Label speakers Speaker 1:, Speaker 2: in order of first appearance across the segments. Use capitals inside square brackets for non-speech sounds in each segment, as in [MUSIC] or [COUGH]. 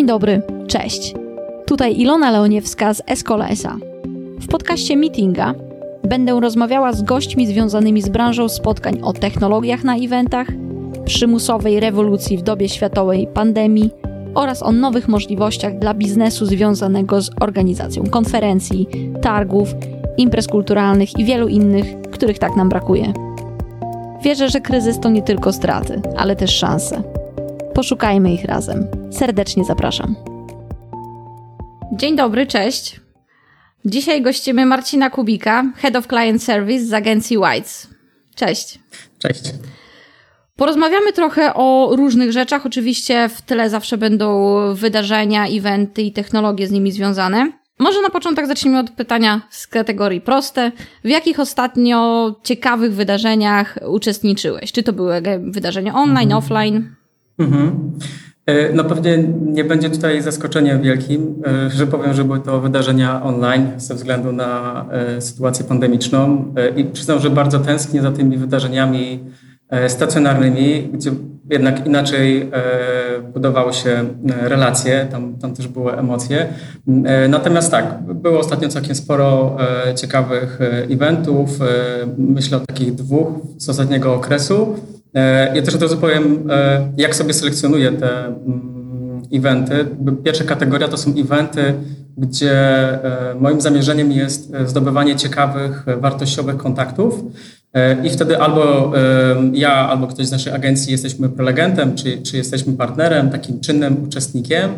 Speaker 1: Dzień dobry, cześć. Tutaj Ilona Leoniewska z Escola SA. W podcaście Meetinga będę rozmawiała z gośćmi związanymi z branżą spotkań o technologiach na eventach, przymusowej rewolucji w dobie światowej pandemii oraz o nowych możliwościach dla biznesu związanego z organizacją konferencji, targów, imprez kulturalnych i wielu innych, których tak nam brakuje. Wierzę, że kryzys to nie tylko straty, ale też szanse. Poszukajmy ich razem. Serdecznie zapraszam. Dzień dobry, cześć. Dzisiaj gościmy Marcina Kubika, Head of Client Service z agencji Whites. Cześć.
Speaker 2: Cześć.
Speaker 1: Porozmawiamy trochę o różnych rzeczach. Oczywiście w tle zawsze będą wydarzenia, eventy i technologie z nimi związane. Może na początek zacznijmy od pytania z kategorii proste. W jakich ostatnio ciekawych wydarzeniach uczestniczyłeś? Czy to były wydarzenia online, mhm. offline? Mhm.
Speaker 2: E, no pewnie nie będzie tutaj zaskoczeniem wielkim, e, że powiem, że były to wydarzenia online ze względu na e, sytuację pandemiczną i przyznam, że bardzo tęsknię za tymi wydarzeniami stacjonarnymi, gdzie jednak inaczej budowały się relacje, tam, tam też były emocje. Natomiast tak, było ostatnio całkiem sporo ciekawych eventów, myślę o takich dwóch z ostatniego okresu. E, ja też od razu powiem, e, jak sobie selekcjonuję te mm, eventy. Pierwsza kategoria to są eventy, gdzie e, moim zamierzeniem jest zdobywanie ciekawych, wartościowych kontaktów. I wtedy albo ja, albo ktoś z naszej agencji jesteśmy prelegentem, czy, czy jesteśmy partnerem, takim czynnym uczestnikiem.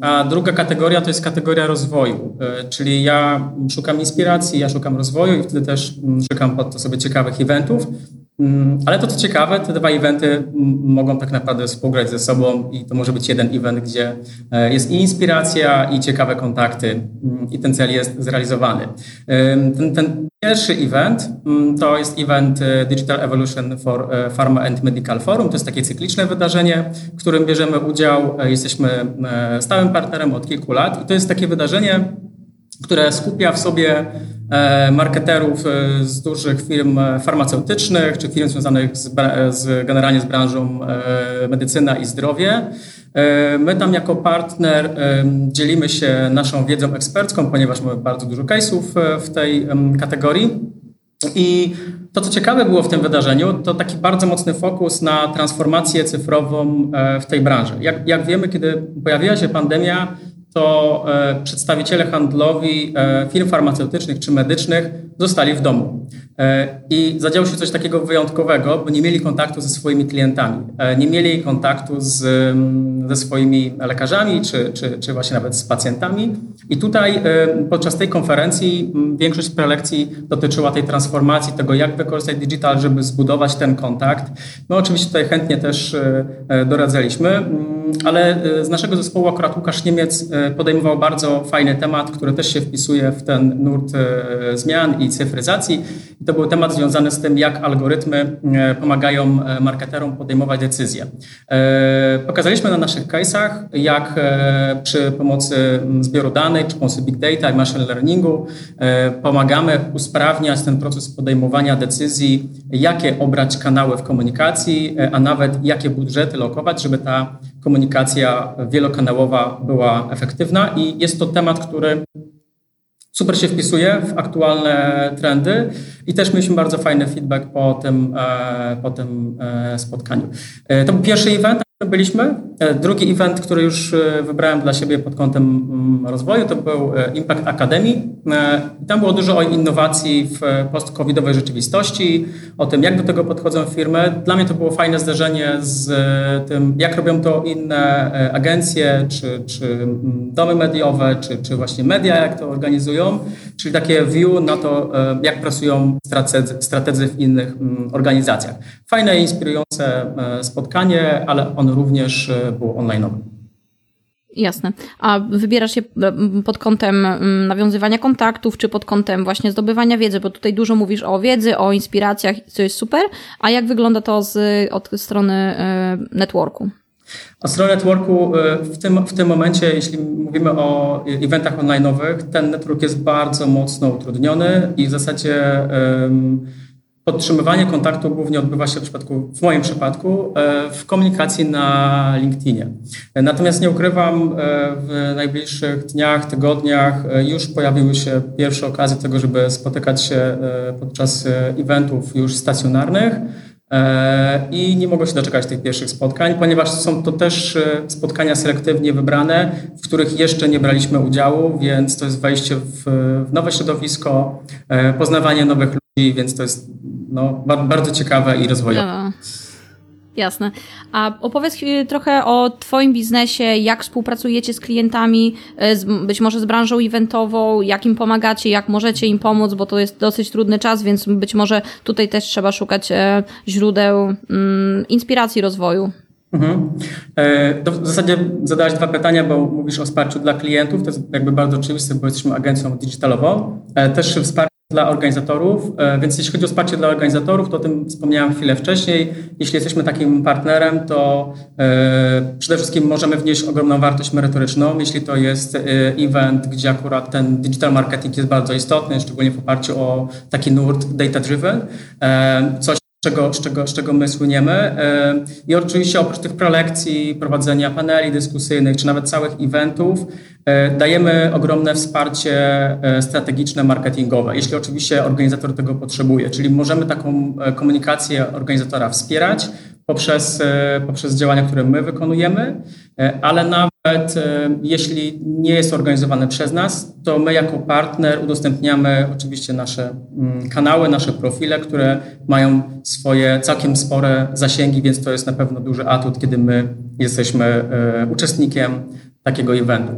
Speaker 2: A druga kategoria to jest kategoria rozwoju, czyli ja szukam inspiracji, ja szukam rozwoju i wtedy też mm, szukam pod to sobie ciekawych eventów. Mm, ale to co ciekawe, te dwa eventy mogą tak naprawdę współgrać ze sobą i to może być jeden event, gdzie e, jest i inspiracja, i ciekawe kontakty mm, i ten cel jest zrealizowany. Ten, ten pierwszy event mm, to jest event e, Digital Evolution for e, Pharma and Medical Forum. To jest takie cykliczne wydarzenie, w którym bierzemy udział. Jesteśmy stałym partnerem od kilku lat i to jest takie wydarzenie, które skupia w sobie e, marketerów e, z dużych firm farmaceutycznych czy firm związanych z, z, generalnie z branżą e, medycyna i zdrowie. My tam jako partner dzielimy się naszą wiedzą ekspercką, ponieważ mamy bardzo dużo case'ów w tej kategorii. I to, co ciekawe było w tym wydarzeniu, to taki bardzo mocny fokus na transformację cyfrową w tej branży. Jak, jak wiemy, kiedy pojawiła się pandemia, to e, przedstawiciele handlowi e, firm farmaceutycznych czy medycznych zostali w domu. E, I zadziało się coś takiego wyjątkowego, bo nie mieli kontaktu ze swoimi klientami, nie mieli kontaktu z, mm, ze swoimi lekarzami, czy, czy, czy właśnie nawet z pacjentami. I tutaj podczas tej konferencji większość prelekcji dotyczyła tej transformacji, tego jak wykorzystać digital, żeby zbudować ten kontakt. My oczywiście tutaj chętnie też doradzaliśmy, ale z naszego zespołu akurat Łukasz Niemiec podejmował bardzo fajny temat, który też się wpisuje w ten nurt e, zmian i cyfryzacji. I to był temat związany z tym, jak algorytmy e, pomagają e, marketerom podejmować decyzje. Pokazaliśmy na naszych case'ach, jak przy pomocy zbioru danych, przy pomocy big data i machine learningu pomagamy usprawniać ten proces podejmowania decyzji, jakie obrać kanały w komunikacji, a nawet jakie budżety lokować, żeby ta komunikacja wielokanałowa była efektywna i jest to temat, który super się wpisuje w aktualne trendy i też mieliśmy bardzo fajny feedback po tym, e, po tym e, spotkaniu. E, to był pierwszy event, byliśmy. E, drugi event, który już e, wybrałem dla siebie pod kątem mm, rozwoju, to był e, Impact Academy. Tam było dużo o innowacji w post-covidowej rzeczywistości, o tym, jak do tego podchodzą firmy. Dla mnie to było fajne zderzenie z tym, jak robią to inne agencje, czy, czy mm, domy mediowe, czy, czy właśnie media, jak to organizują, czyli takie view na to, jak pracują strategzy, w innych mm, organizacjach. Fajne, inspirujące spotkanie, ale on również e, był online.
Speaker 1: Jasne. A wybierasz się e, pod kątem nawiązywania kontaktów, czy pod kątem właśnie zdobywania wiedzy, bo tutaj dużo mówisz o wiedzy, o inspiracjach, co jest super. A jak wygląda to z, od strony e, networku?
Speaker 2: A strony networku w tym, w tym momencie, jeśli mówimy o eventach online'owych, ten network jest bardzo mocno utrudniony i w zasadzie um, podtrzymywanie kontaktu głównie odbywa się w, przypadku, w moim przypadku e, w komunikacji na LinkedInie. Natomiast nie ukrywam, e, w najbliższych dniach, tygodniach e, już pojawiły się pierwsze okazje tego, żeby spotykać się podczas eventów już stacjonarnych. I nie mogę się doczekać tych pierwszych spotkań, ponieważ są to też spotkania selektywnie wybrane, w których jeszcze nie braliśmy udziału, więc to jest wejście w nowe środowisko, poznawanie nowych ludzi, więc to jest no, bardzo ciekawe i rozwojowe. No,
Speaker 1: jasne. A opowiedz trochę o Twoim biznesie, jak współpracujecie z klientami, e, być może z branżą eventową, jak im pomagacie, jak możecie im pomóc, bo to jest dosyć trudny czas, więc być może tutaj też trzeba szukać e, źródeł mm, inspiracji rozwoju. Mhm.
Speaker 2: E, w zasadzie zadałeś dwa pytania, bo mówisz o wsparciu dla klientów. To jest jakby bardzo oczywiste, bo jesteśmy agencją digitalową. Też wsparcie dla organizatorów, e, więc jeśli chodzi o wsparcie dla organizatorów, to o tym wspomniałem chwilę wcześniej. Jeśli jesteśmy takim partnerem, to e, przede wszystkim możemy wnieść ogromną wartość merytoryczną, jeśli to jest e, event, gdzie akurat ten digital marketing jest bardzo istotny, szczególnie w oparciu o taki nurt data-driven, coś czego, z, czego, z czego my słyniemy. I oczywiście oprócz tych prelekcji, prowadzenia paneli dyskusyjnych, czy nawet całych eventów, E, dajemy ogromne wsparcie e, strategiczne, marketingowe, jeśli oczywiście organizator tego potrzebuje, czyli możemy taką e, komunikację organizatora wspierać poprzez, poprzez działania, które my wykonujemy, ale nawet jeśli nie jest organizowane przez nas, to my jako partner udostępniamy oczywiście nasze mm, kanały, nasze profile, które mają swoje całkiem spore zasięgi, więc to jest na pewno duży atut, kiedy my jesteśmy uczestnikiem takiego eventu.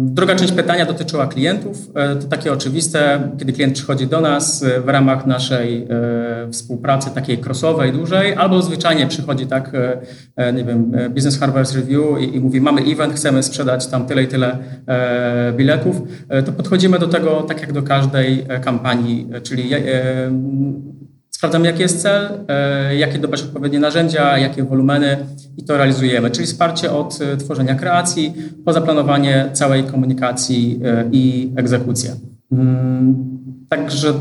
Speaker 2: Druga część pytania dotyczyła klientów. E, to takie oczywiste, kiedy klient przychodzi do nas e, w ramach naszej e, współpracy takiej crossowej, dużej, albo zwyczajnie przychodzi tak, nie wiem, Business Harvest Review i, i mówi, mamy event, chcemy sprzedać tam tyle i tyle biletów, to podchodzimy do tego tak jak do każdej kampanii, czyli Sprawdzamy, jaki jest cel, e, jakie dobrać odpowiednie narzędzia, jakie wolumeny i to realizujemy, czyli wsparcie od e, tworzenia kreacji po zaplanowanie całej komunikacji e, i egzekucję. Mm, także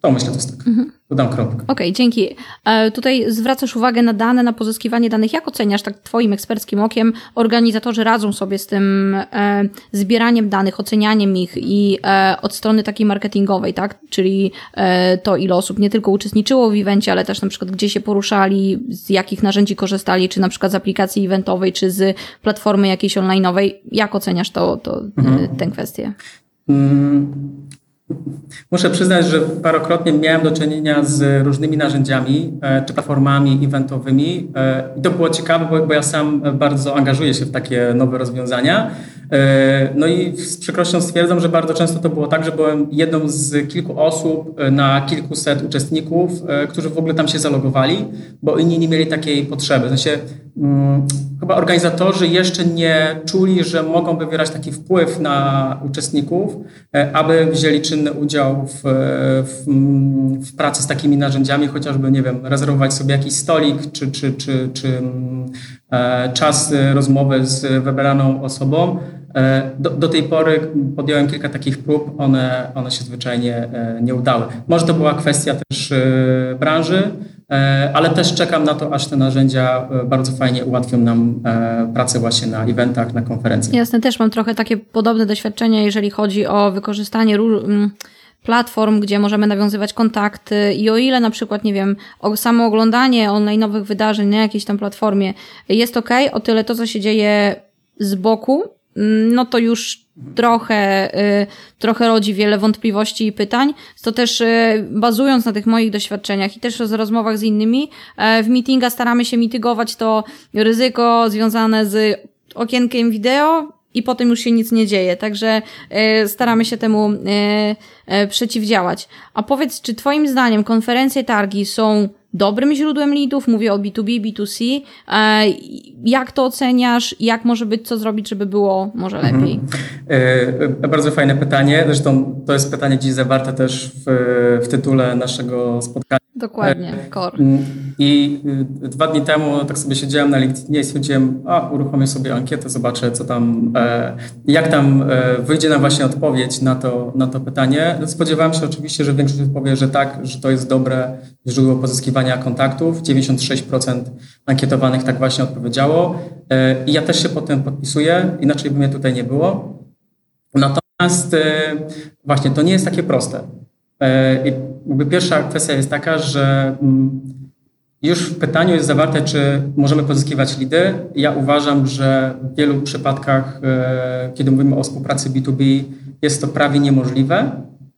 Speaker 2: to myślę, to jest tak. Mhm. Dodam kropkę. Okej,
Speaker 1: okay, dzięki. E, tutaj zwracasz uwagę na dane, na pozyskiwanie danych. Jak oceniasz tak Twoim eksperckim okiem? Organizatorzy radzą sobie z tym e, zbieraniem danych, ocenianiem ich i e, od strony takiej marketingowej, tak? Czyli e, to, ile osób nie tylko uczestniczyło w evencie, ale też na przykład gdzie się poruszali, z jakich narzędzi korzystali, czy na przykład z aplikacji eventowej, czy z platformy jakiejś online'owej. Jak oceniasz to, to mhm. tę kwestię?
Speaker 2: Muszę przyznać, że parokrotnie miałem do czynienia z różnymi narzędziami e, czy platformami eventowymi e, i to było ciekawe, bo ja sam bardzo angażuję się w takie nowe rozwiązania. E, no i z przykrością stwierdzam, że bardzo często to było tak, że byłem jedną z kilku osób na kilkuset uczestników, którzy w ogóle tam się zalogowali, bo inni nie mieli takiej potrzeby. W sensie, hmm, chyba organizatorzy jeszcze nie czuli, że mogą wywierać taki wpływ na uczestników, aby wzięli czynny udział w, w, w, pracy z takimi narzędziami, chociażby, nie wiem, rezerwować sobie jakiś stolik, czy, czy, czy, czy e, czas rozmowy z wybraną osobą. E, do, do, tej pory podjąłem kilka takich prób, one, one się zwyczajnie e, nie udały. Może to była kwestia też branży, ale też czekam na to, aż te narzędzia bardzo fajnie ułatwią nam pracę właśnie na eventach, na konferencjach.
Speaker 1: Jasne, też mam trochę takie podobne doświadczenia, jeżeli chodzi o wykorzystanie platform, gdzie możemy nawiązywać kontakty i o ile na przykład, nie wiem, samo oglądanie online'owych wydarzeń na jakiejś tam platformie jest ok, o tyle to, co się dzieje z boku, no to już trochę, y, trochę rodzi wiele wątpliwości i pytań. To też y, bazując na tych moich doświadczeniach i też w rozmowach z innymi, e, w meetingach staramy się mitygować to ryzyko związane z okienkiem wideo i potem już się nic nie dzieje. Także y, staramy się temu przeciwdziałać. A powiedz, czy Twoim zdaniem konferencje targi są dobrym źródłem leadów, mówię o B2B, B2C. E, jak to oceniasz? Jak może być, co zrobić, żeby było może mhm. lepiej?
Speaker 2: Mhm. Bardzo fajne pytanie. Zresztą to jest pytanie dziś zawarte też w, w tytule naszego spotkania.
Speaker 1: Dokładnie, core.
Speaker 2: I dwa dni temu tak sobie siedziałem na LinkedInie i stwierdziłem, a uruchomię sobie ankietę, zobaczę co tam, jak tam wyjdzie nam właśnie odpowiedź na to, na to pytanie. Spodziewałem się oczywiście, że większość odpowie, że tak, że to jest dobre źródło pozyskiwania kontaktów. 96% ankietowanych tak właśnie odpowiedziało. I ja też się potem podpisuję, inaczej by mnie tutaj nie było. Natomiast właśnie to nie jest takie proste. I jakby pierwsza kwestia jest taka, że mm, już w pytaniu jest zawarte, czy możemy pozyskiwać lidy. Ja uważam, że w wielu przypadkach, e, kiedy mówimy o współpracy B2B, jest to prawie niemożliwe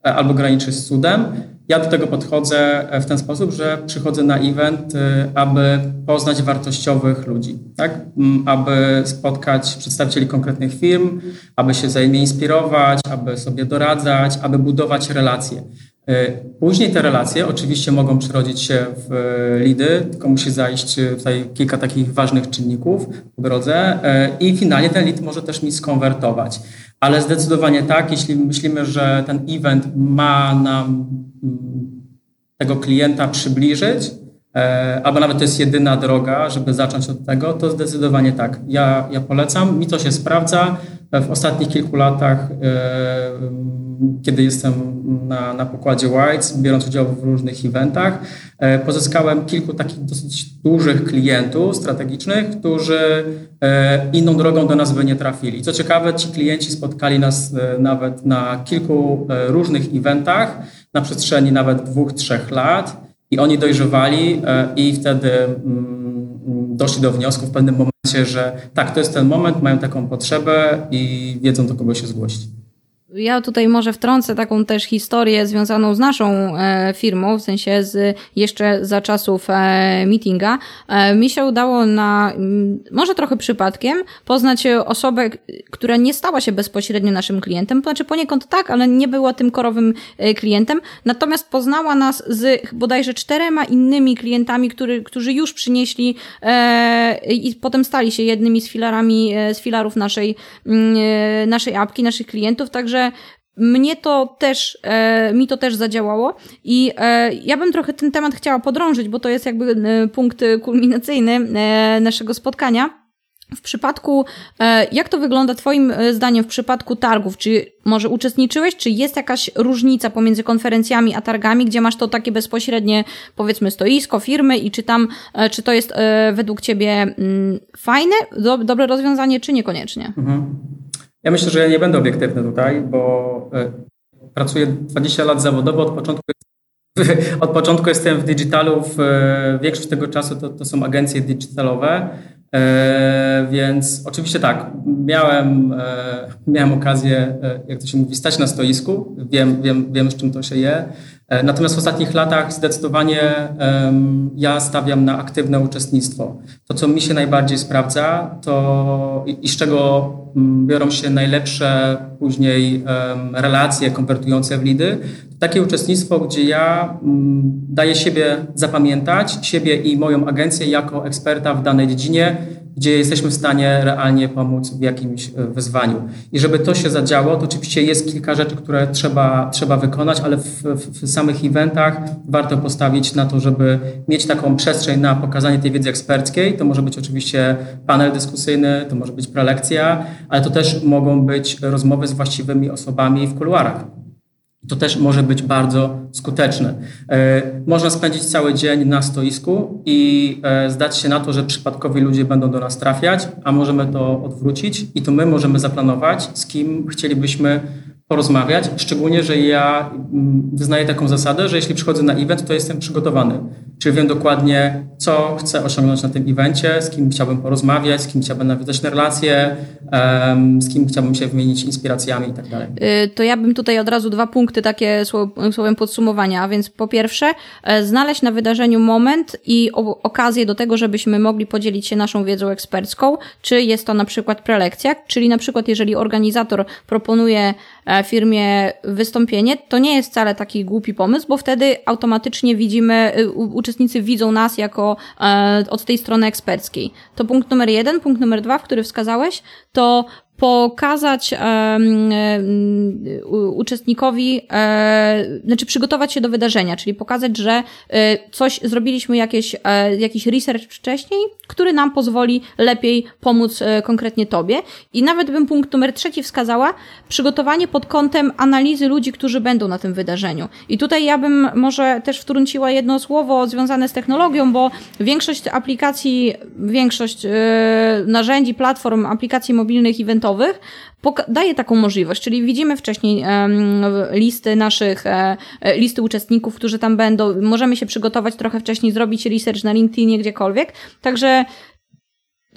Speaker 2: e, albo graniczy z cudem. Ja do tego podchodzę w ten sposób, że przychodzę na event, e, aby poznać wartościowych ludzi, tak? Mm, aby spotkać przedstawicieli konkretnych firm, aby się wzajemnie inspirować, aby sobie doradzać, aby budować relacje. E, później te relacje oczywiście mogą przerodzić się w e, lidy, tylko musi zajść e, tutaj kilka takich ważnych czynników po drodze i finalnie ten lead może też mi skonwertować. Ale zdecydowanie tak, jeśli myślimy, że ten event ma nam mm, tego klienta przybliżyć, albo nawet to jest jedyna droga, żeby zacząć od tego, to zdecydowanie tak. Ja, ja polecam, mi to się sprawdza. W ostatnich kilku latach kiedy jestem na, na pokładzie Whites, biorąc udział w różnych eventach, e, pozyskałem kilku takich dosyć dużych klientów strategicznych, którzy e, inną drogą do nas by nie trafili. Co ciekawe, ci klienci spotkali nas e, nawet na kilku różnych eventach na przestrzeni nawet dwóch, trzech lat i oni dojrzewali i wtedy mm, doszli do wniosku w pewnym momencie, że tak, to jest ten moment, mają taką potrzebę i wiedzą do kogo się zgłosić.
Speaker 1: Ja tutaj może wtrącę taką też historię związaną z naszą e, firmą, w sensie z jeszcze za czasów e, meetinga. E, mi się udało na, może trochę przypadkiem, poznać osobę, która nie stała się bezpośrednio naszym klientem, znaczy poniekąd tak, ale nie była tym korowym klientem, natomiast poznała nas z bodajże czterema innymi klientami, który, którzy już przynieśli i potem stali się jednymi z filarami, z filarów naszej, naszej apki, naszych klientów, także mnie to też, e, mi to też zadziałało i e, ja bym trochę ten temat chciała podrążyć, bo to jest jakby e, punkt kulminacyjny e, naszego spotkania. W przypadku, e, jak to wygląda Twoim e, zdaniem w przypadku targów? Czy może uczestniczyłeś? Czy jest jakaś różnica pomiędzy konferencjami a targami, gdzie masz to takie bezpośrednie, powiedzmy, stoisko firmy i czy tam, czy to jest według Ciebie mm, fajne, do, dobre rozwiązanie, czy niekoniecznie? Mhm.
Speaker 2: Ja myślę, że ja nie będę obiektywny tutaj, bo e, pracuję 20 lat zawodowo, od początku, [LAUGHS] od początku jestem w digitalu, w, e, większość tego czasu to, to są agencje digitalowe, e, więc oczywiście tak, miałem, miałem okazję, jak to się mówi, stać na stoisku, wiem, wiem, wiem z czym to się je, natomiast w ostatnich latach zdecydowanie ja stawiam na aktywne uczestnictwo. To, co mi się najbardziej sprawdza, to i, z czego mm, biorą się najlepsze później relacje konwertujące w lidy, takie uczestnictwo, gdzie ja mm, daję siebie zapamiętać, siebie i moją agencję jako eksperta w danej dziedzinie, gdzie jesteśmy w stanie realnie pomóc w jakimś e, wyzwaniu. I żeby to się zadziało, to oczywiście jest kilka rzeczy, które trzeba, trzeba wykonać, ale w, w, w samych eventach warto postawić na to, żeby mieć taką przestrzeń na pokazanie tej wiedzy eksperckiej. To może być oczywiście panel dyskusyjny, to może być prelekcja, ale to też mogą być rozmowy z właściwymi osobami w kuluarach. To też może być bardzo skuteczne. E, można spędzić cały dzień na stoisku i e, zdać się na to, że przypadkowi ludzie będą do nas trafiać, a możemy to odwrócić i to my możemy zaplanować, z kim chcielibyśmy porozmawiać, szczególnie, że ja mm, wyznaję taką zasadę, że jeśli przychodzę na event, to jestem przygotowany. Czyli wiem dokładnie, co chcę osiągnąć na tym evencie, z kim chciałbym porozmawiać, z kim chciałbym nawiązać relacje, z kim chciałbym się wymienić inspiracjami i tak dalej.
Speaker 1: Y, to ja bym tutaj od razu dwa punkty takie słowem podsumowania. A więc po pierwsze, e, znaleźć na wydarzeniu moment i okazję do tego, żebyśmy mogli podzielić się naszą wiedzą ekspercką, czy jest to na przykład prelekcja, czyli na przykład jeżeli organizator proponuje e, firmie wystąpienie, to nie jest wcale taki głupi pomysł, bo wtedy automatycznie widzimy, y, uczestnicy widzą nas jako e, od tej strony eksperckiej. To punkt numer jeden. Punkt numer dwa, który wskazałeś, to pokazać uczestnikowi, e, znaczy przygotować się do wydarzenia, czyli pokazać, że e, coś zrobiliśmy jakieś, e, jakiś research wcześniej, który nam pozwoli lepiej pomóc konkretnie tobie. I nawet bym punkt numer trzeci wskazała, przygotowanie pod kątem analizy ludzi, którzy będą na tym wydarzeniu. I tutaj ja bym może też wtrąciła jedno słowo związane z technologią, bo większość aplikacji, większość narzędzi, platform, aplikacji mobilnych, eventowych daje taką możliwość, czyli widzimy wcześniej listy naszych, e, e, listy uczestników, którzy tam będą, możemy się przygotować trochę wcześniej, zrobić research na LinkedInie, gdziekolwiek, także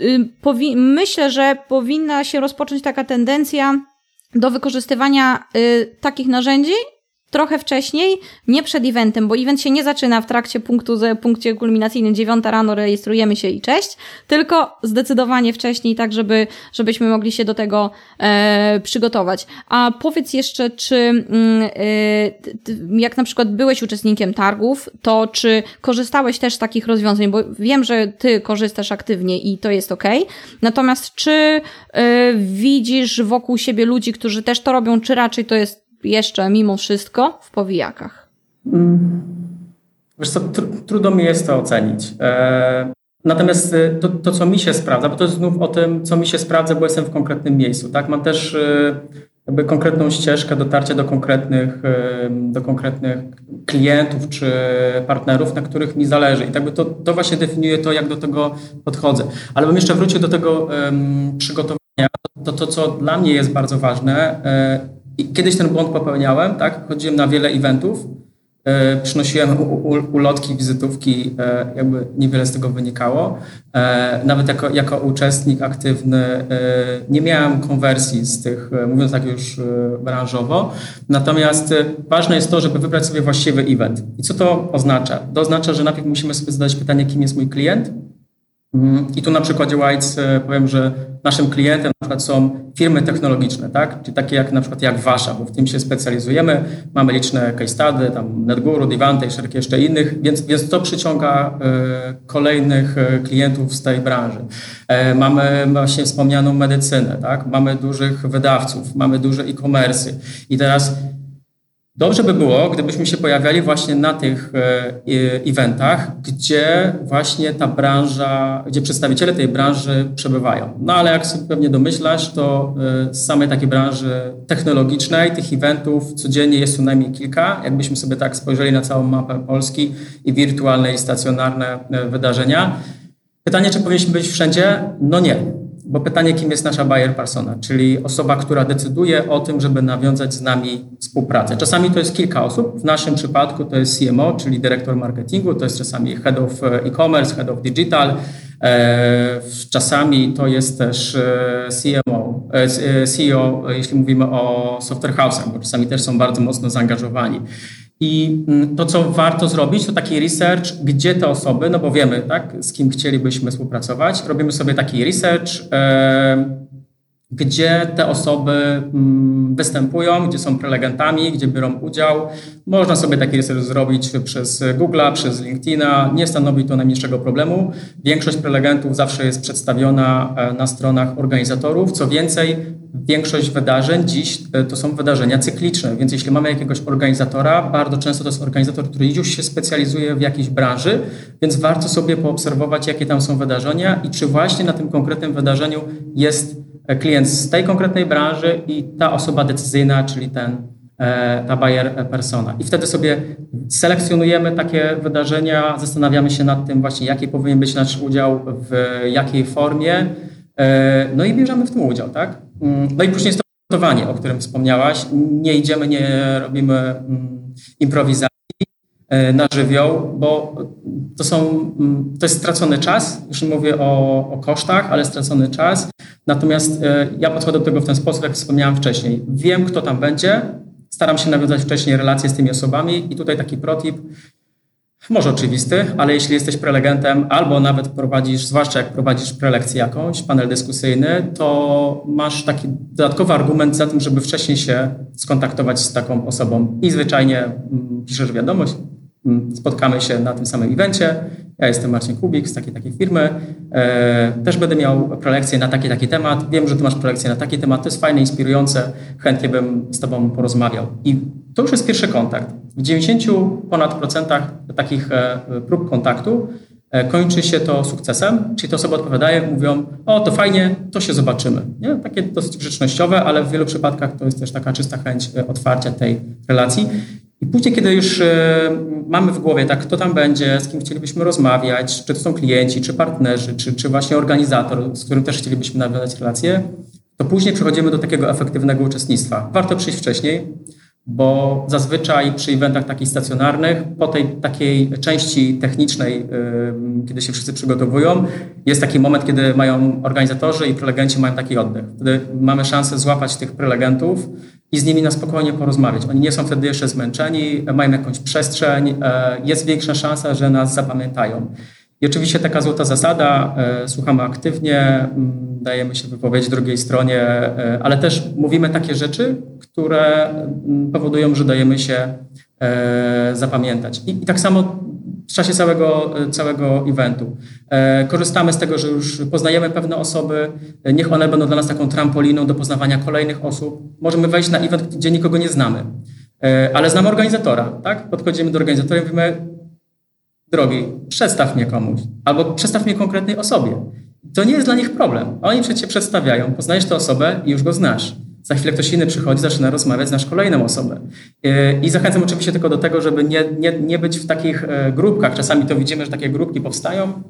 Speaker 1: y, myślę, że powinna się rozpocząć taka tendencja do wykorzystywania y, takich narzędzi trochę wcześniej, nie przed eventem, bo event się nie zaczyna w trakcie punktu, punkcie kulminacyjnym, dziewiąta rano rejestrujemy się i cześć, tylko zdecydowanie wcześniej, tak żeby, żebyśmy mogli się do tego e, przygotować. A powiedz jeszcze, czy mm, e, jak na przykład byłeś uczestnikiem targów, to czy korzystałeś też z takich rozwiązań, bo wiem, że ty korzystasz aktywnie i to jest ok. Natomiast czy e, widzisz wokół siebie ludzi, którzy też to robią, czy raczej to jest jeszcze mimo wszystko w powijakach?
Speaker 2: Wiesz co, tr trudno mi jest to ocenić. E Natomiast y, to, to, co mi się sprawdza, bo to jest znów o tym, co mi się sprawdza, bo jestem w konkretnym miejscu. Tak? Mam też y, jakby konkretną ścieżkę dotarcia do konkretnych, y, do konkretnych klientów czy partnerów, na których mi zależy. I tak by to, to właśnie definiuje to, jak do tego podchodzę. Ale bym jeszcze wrócił do tego um, przygotowania. To, to, co dla mnie jest bardzo ważne, i kiedyś ten błąd popełniałem, tak? Chodziłem na wiele eventów, e, przynosiłem ulotki, wizytówki, e, jakby niewiele z tego wynikało. E, nawet jako, jako uczestnik aktywny nie miałem konwersji z tych, mówiąc tak już branżowo. Natomiast ważne jest to, żeby wybrać sobie właściwy event. I co to oznacza? To oznacza, że najpierw musimy sobie zadać pytanie, kim jest mój klient. I tu na przykładzie Whites powiem, że naszym klientem na przykład są firmy technologiczne, tak? Czyli takie jak na przykład jak wasza, bo w tym się specjalizujemy. Mamy liczne case study, tam NetGuru, Divante i szereg jeszcze innych, więc, więc to przyciąga y, kolejnych e, klientów z tej branży. E, mamy właśnie wspomnianą medycynę, tak? Mamy dużych wydawców, mamy duże e-commerce. I teraz Dobrze by było, gdybyśmy się pojawiali właśnie na tych e, eventach, gdzie właśnie ta branża, gdzie przedstawiciele tej branży przebywają. No ale jak sobie pewnie domyślasz, to e, z samej takiej branży technologicznej tych eventów codziennie jest co najmniej kilka. Jakbyśmy sobie tak spojrzeli na całą mapę Polski i wirtualne i stacjonarne e, wydarzenia. Pytanie, czy powinniśmy być wszędzie? No nie. Bo pytanie, kim jest nasza buyer persona, czyli osoba, która decyduje o tym, żeby nawiązać z nami współpracę. Czasami to jest kilka osób. W naszym przypadku to jest CMO, czyli dyrektor marketingu, to jest czasami head of e-commerce, head of digital. E, czasami to jest też e, CMO, e, CEO, jeśli mówimy o software house'ach, bo czasami też są bardzo mocno zaangażowani. I mm, to, co warto zrobić, to taki research, gdzie te osoby, no bo wiemy, tak, z kim chcielibyśmy współpracować. Robimy sobie taki research, gdzie te osoby mm, występują, gdzie są prelegentami, gdzie biorą udział. Można sobie taki research zrobić przez Google'a, przez LinkedIna. Nie stanowi to najmniejszego problemu. Większość prelegentów zawsze jest przedstawiona e, na stronach organizatorów. Co więcej, większość wydarzeń dziś e, to są wydarzenia cykliczne, więc jeśli mamy jakiegoś organizatora, bardzo często to jest organizator, który już się specjalizuje w jakiejś branży, więc warto sobie poobserwować, jakie tam są wydarzenia i czy właśnie na tym konkretnym wydarzeniu jest klient z tej konkretnej branży i ta osoba decyzyjna, czyli ten, e, ta buyer persona. I wtedy sobie selekcjonujemy takie wydarzenia, zastanawiamy się nad tym właśnie, jaki powinien być nasz udział, w jakiej formie, e, no i bierzemy w tym udział, tak? Mm, no i później jest to przygotowanie, o którym wspomniałaś. Nie idziemy, nie robimy mm, improwizacji e, na żywioł, bo to, są, mm, to jest stracony czas. Już nie mówię o, o kosztach, ale stracony czas. Natomiast e, ja podchodzę do tego w ten sposób, jak wspomniałem wcześniej. Wiem, kto tam będzie, staram się nawiązać wcześniej relacje z tymi osobami i tutaj taki protip, może oczywisty, ale jeśli jesteś prelegentem albo nawet prowadzisz, zwłaszcza jak prowadzisz prelekcję jakąś, panel dyskusyjny, to masz taki dodatkowy argument za tym, żeby wcześniej się skontaktować z taką osobą i zwyczajnie mm, piszesz wiadomość, mm, spotkamy się na tym samym evencie Ja jestem Marcin Kubik z takiej takiej firmy. E, też będę miał prelekcję na taki taki temat. Wiem, że ty masz prelekcję na taki temat. To jest fajne, inspirujące. Chętnie bym z tobą porozmawiał. I to już jest pierwszy kontakt. W 90 ponad procentach takich e, prób kontaktu e, kończy się to sukcesem, czyli te osoby odpowiadają, mówią, o to fajnie, to się zobaczymy. Nie? Takie dosyć grzecznościowe, ale w wielu przypadkach to jest też taka czysta chęć e, otwarcia tej relacji. I później, kiedy już mamy w głowie, tak, kto tam będzie, z kim chcielibyśmy rozmawiać, czy to są klienci, czy partnerzy, czy, czy właśnie organizator, z którym też chcielibyśmy nawiązać relacje, to później przechodzimy do takiego efektywnego uczestnictwa. Warto przyjść wcześniej, bo zazwyczaj przy eventach takich stacjonarnych, po tej takiej części technicznej, kiedy się wszyscy przygotowują, jest taki moment, kiedy mają organizatorzy i prelegenci mają taki oddech. Wtedy mamy szansę złapać tych prelegentów i z nimi na spokojnie porozmawiać. Oni nie są wtedy jeszcze zmęczeni, mają jakąś przestrzeń, e, jest większa szansa, że nas zapamiętają. I oczywiście taka złota zasada, e, słuchamy aktywnie, dajemy się wypowiedzieć drugiej stronie, e, ale też mówimy takie rzeczy, które mm, powodują, że dajemy się e, zapamiętać. I, i tak samo w czasie całego, całego eventu. Korzystamy z tego, że już poznajemy pewne osoby, niech one będą dla nas taką trampoliną do poznawania kolejnych osób. Możemy wejść na event, gdzie nikogo nie znamy, ale znamy organizatora, tak? Podchodzimy do organizatora i mówimy, drogi, przedstaw mnie komuś, albo przedstaw mnie konkretnej osobie. To nie jest dla nich problem. Oni przecież cię przedstawiają, poznajesz tę osobę i już go znasz. Za chwilę ktoś inny przychodzi, zaczyna rozmawiać, znasz kolejną osobę. I zachęcam oczywiście tylko do tego, żeby nie, nie, nie być w takich e, grupkach. Czasami to widzimy, że takie grupki powstają,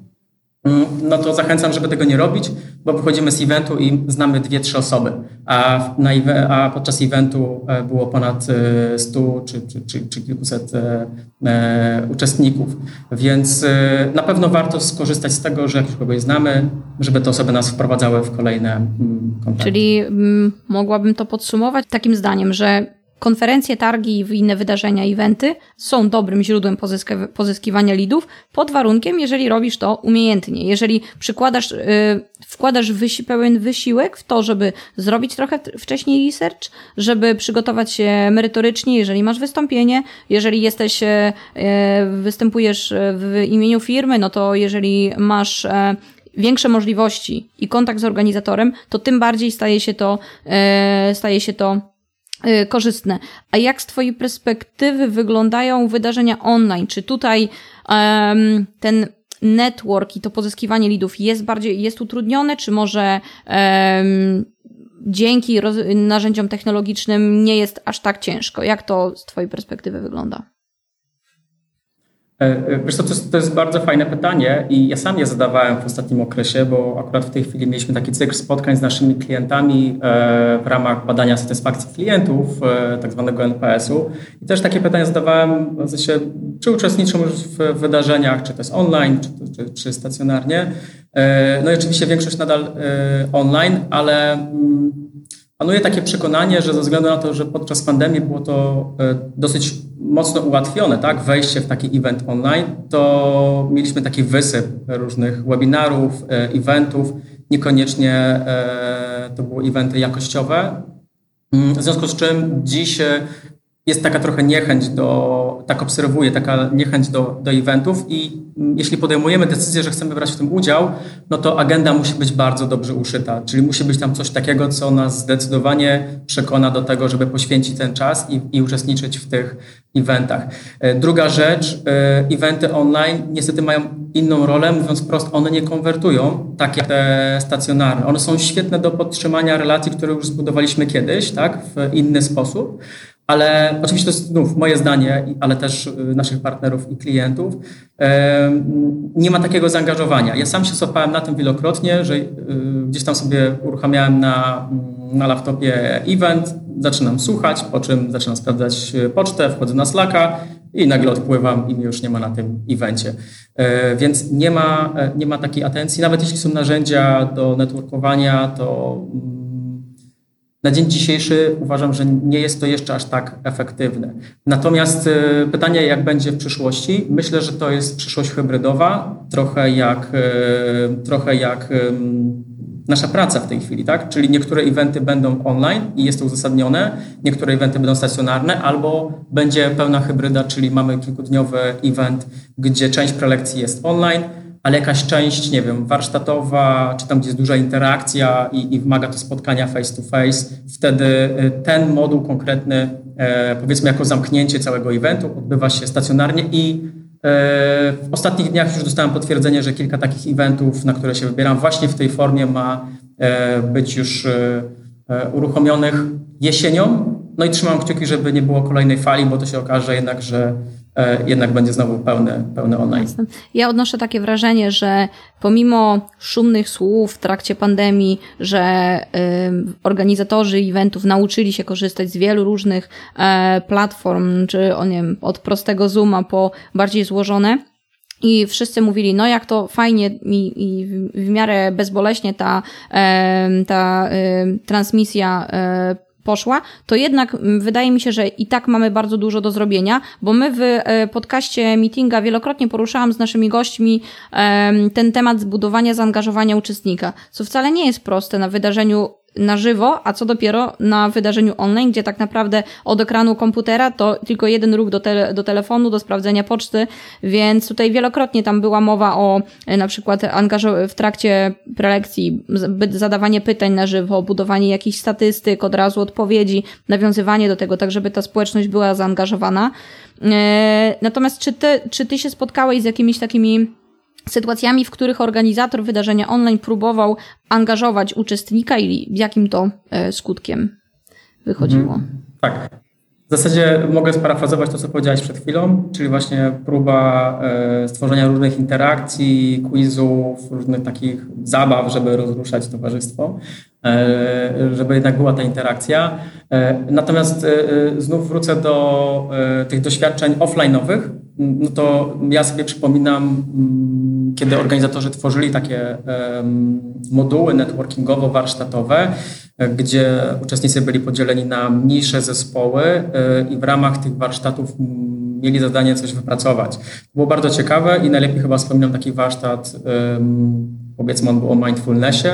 Speaker 2: no to zachęcam, żeby tego nie robić, bo wychodzimy z eventu i znamy dwie, trzy osoby, a, na, a podczas eventu e, było ponad 100 e, czy, czy, czy, czy kilkuset e, uczestników. Więc na pewno warto skorzystać z tego, że jak już kogoś znamy, żeby te osoby nas wprowadzały w kolejne mm, kontakty.
Speaker 1: Czyli m, mm, mogłabym to podsumować takim zdaniem, że Konferencje, targi i inne wydarzenia, eventy są dobrym źródłem pozyskiwania lidów pod warunkiem, jeżeli robisz to umiejętnie. Jeżeli przykładasz, yy, wkładasz wysi- pełen wysiłek w to, żeby zrobić trochę wcześniej research, żeby przygotować się merytorycznie, jeżeli masz wystąpienie, jeżeli jesteś, yy, występujesz w imieniu firmy, no to jeżeli masz yy, większe możliwości i kontakt z organizatorem, to tym bardziej staje się to, staje się to korzystne. A jak z Twojej perspektywy wyglądają wydarzenia online? Czy tutaj um, ten network i to pozyskiwanie lidów jest bardziej, jest utrudnione, czy może um, dzięki narzędziom technologicznym nie jest aż tak ciężko? Jak to z Twojej perspektywy wygląda?
Speaker 2: E, e, wiesz to jest, to jest, bardzo fajne pytanie i ja sam je zadawałem w ostatnim okresie, bo akurat w tej chwili mieliśmy taki cykl spotkań z naszymi klientami e, w ramach badania satysfakcji klientów, tak zwanego NPS-u. I też takie pytania zadawałem, w sensie, czy uczestniczą już w wydarzeniach, czy to jest online, czy, czy, czy stacjonarnie. No i oczywiście większość nadal online, ale mm, panuje takie przekonanie, że ze względu na to, że podczas pandemii było to dosyć mocno ułatwione, tak, wejście w taki event online, to mieliśmy taki wysyp różnych webinarów, e, eventów, niekoniecznie e, to były eventy jakościowe, mm, w związku z czym dziś jest taka trochę niechęć do, tak obserwuję, taka niechęć do, do eventów i jeśli podejmujemy decyzję, że chcemy brać w tym udział, no to agenda musi być bardzo dobrze uszyta, czyli musi być tam coś takiego, co nas zdecydowanie przekona do tego, żeby poświęcić ten czas i, i uczestniczyć w tych eventach. E, druga rzecz, e, eventy online niestety mają inną rolę, mówiąc prosto, one nie konwertują, tak jak te stacjonarne. One są świetne do podtrzymania relacji, które już zbudowaliśmy kiedyś, tak, w inny sposób, ale oczywiście to jest znów moje zdanie, ale też y, naszych partnerów i klientów. Nie ma takiego zaangażowania. Ja sam się złapałem na tym wielokrotnie, że y, gdzieś tam sobie uruchamiałem na, na laptopie event, zaczynam słuchać, po czym zaczynam sprawdzać y, pocztę, wchodzę na Slacka i nagle odpływam i mnie już nie ma na tym evencie. E, więc nie ma, e, nie ma takiej atencji. Nawet jeśli są narzędzia do networkowania, to mm, na dzień dzisiejszy uważam, że nie jest to jeszcze aż tak efektywne. Natomiast y, pytanie, jak będzie w przyszłości? Myślę, że to jest przyszłość hybrydowa, trochę jak, y, trochę jak nasza praca w tej chwili, tak? Czyli niektóre eventy będą online i jest to uzasadnione, niektóre eventy będą stacjonarne, albo będzie pełna hybryda, czyli mamy kilkudniowy event, gdzie część prelekcji jest online, ale jakaś część, nie wiem, warsztatowa, czy tam, gdzie jest duża interakcja i, i wymaga to spotkania face to face, wtedy y, ten moduł konkretny, e, powiedzmy jako zamknięcie całego eventu, odbywa się stacjonarnie i e, w ostatnich dniach już dostałem potwierdzenie, że kilka takich eventów, na które się wybieram, właśnie w tej formie ma e, być już uruchomionych jesienią. No i trzymam kciuki, żeby nie było kolejnej fali, bo to się okaże jednak, że jednak będzie znowu pełny, pełny online.
Speaker 1: Ja odnoszę takie wrażenie, że pomimo szumnych słów w trakcie pandemii, że y, organizatorzy eventów nauczyli się korzystać z wielu różnych y, platform, czy o nie wiem, od prostego Zooma po bardziej złożone, i wszyscy mówili, no jak to fajnie i, i w miarę bezboleśnie ta, ta transmisja e, poszła, to jednak mm, wydaje mi się, że i tak mamy bardzo dużo do zrobienia, bo my w e, podcaście Meetinga wielokrotnie poruszałam z naszymi gośćmi ten temat zbudowania zaangażowania uczestnika, co wcale nie jest proste na wydarzeniu na żywo, a co dopiero na wydarzeniu online, gdzie tak naprawdę od ekranu komputera to tylko jeden ruch do, tele, do telefonu, do sprawdzenia poczty, więc tutaj wielokrotnie tam była mowa o e, na przykład w trakcie prelekcji zadawanie pytań na żywo, budowanie jakichś statystyk, od razu odpowiedzi, nawiązywanie do tego, tak żeby ta społeczność była zaangażowana. E, natomiast czy ty, czy ty się spotkałeś z jakimiś takimi sytuacjami, w których organizator wydarzenia online próbował angażować uczestnika i jakim to e, skutkiem wychodziło. Mhm.
Speaker 2: Tak. W zasadzie mogę sparafrazować to, co powiedziałeś przed chwilą, czyli właśnie próba e, stworzenia różnych interakcji, quizów, różnych takich zabaw, żeby rozruszać towarzystwo, e, żeby jednak była ta interakcja. Natomiast znów wrócę do tych doświadczeń offline'owych, no to ja sobie przypominam, mm, kiedy organizatorzy tworzyli takie moduły networkingowo-warsztatowe, gdzie uczestnicy byli podzieleni na mniejsze zespoły e, i w ramach tych warsztatów mieli zadanie coś wypracować. Było bardzo ciekawe i najlepiej chyba wspominam taki warsztat powiedzmy on był o mindfulnessie,